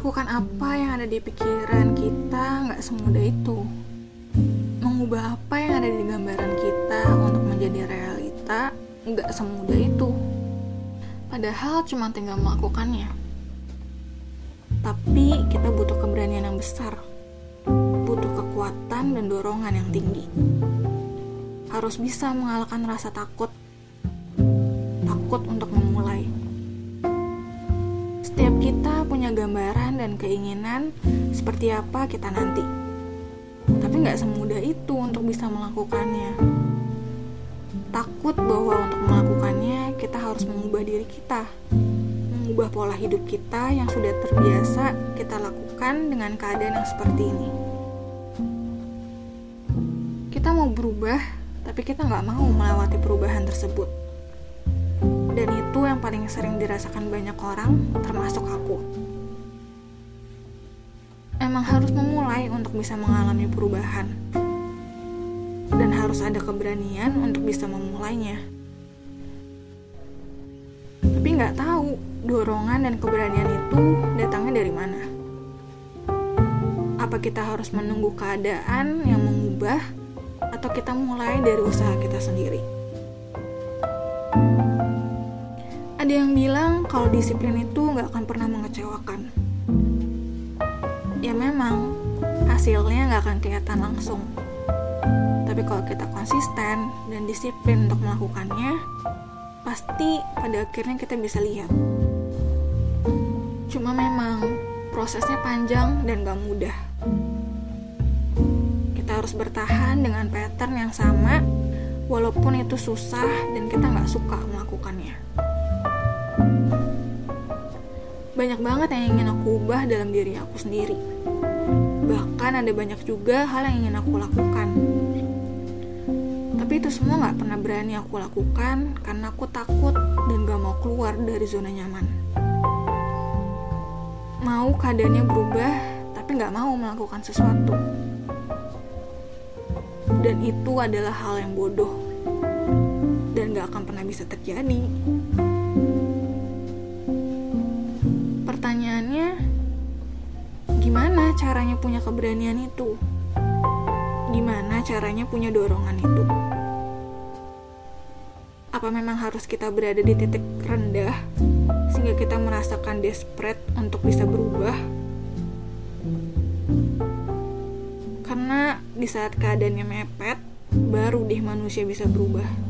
Melakukan apa yang ada di pikiran kita nggak semudah itu. Mengubah apa yang ada di gambaran kita untuk menjadi realita nggak semudah itu. Padahal cuma tinggal melakukannya. Tapi kita butuh keberanian yang besar. Butuh kekuatan dan dorongan yang tinggi. Harus bisa mengalahkan rasa takut. Takut untuk memulai. Gambaran dan keinginan seperti apa kita nanti. Tapi nggak semudah itu untuk bisa melakukannya. Takut bahwa untuk melakukannya kita harus mengubah diri kita. Mengubah pola hidup kita yang sudah terbiasa kita lakukan dengan keadaan yang seperti ini. Kita mau berubah, tapi kita nggak mau melewati perubahan tersebut. Dan itu yang paling sering dirasakan banyak orang, termasuk aku. Emang harus memulai untuk bisa mengalami perubahan. Dan harus ada keberanian untuk bisa memulainya. Tapi nggak tahu dorongan dan keberanian itu datangnya dari mana. Apa kita harus menunggu keadaan yang mengubah, atau kita mulai dari usaha kita sendiri? Ada yang bilang kalau disiplin itu nggak akan pernah mengecewakan. Ya memang, hasilnya nggak akan kelihatan langsung. Tapi kalau kita konsisten dan disiplin untuk melakukannya, pasti pada akhirnya kita bisa lihat. Cuma memang prosesnya panjang dan gak mudah. Kita harus bertahan dengan pattern yang sama, walaupun itu susah dan kita nggak suka melakukannya. Banyak banget yang ingin aku ubah dalam diri aku sendiri. Bahkan ada banyak juga hal yang ingin aku lakukan. Tapi itu semua nggak pernah berani aku lakukan karena aku takut dan gak mau keluar dari zona nyaman. Mau keadaannya berubah, tapi nggak mau melakukan sesuatu. Dan itu adalah hal yang bodoh dan gak akan pernah bisa terjadi. Caranya punya keberanian itu? Gimana caranya punya dorongan itu? Apa memang harus kita berada di titik rendah sehingga kita merasakan desperate untuk bisa berubah? Karena di saat keadaannya mepet, baru deh manusia bisa berubah.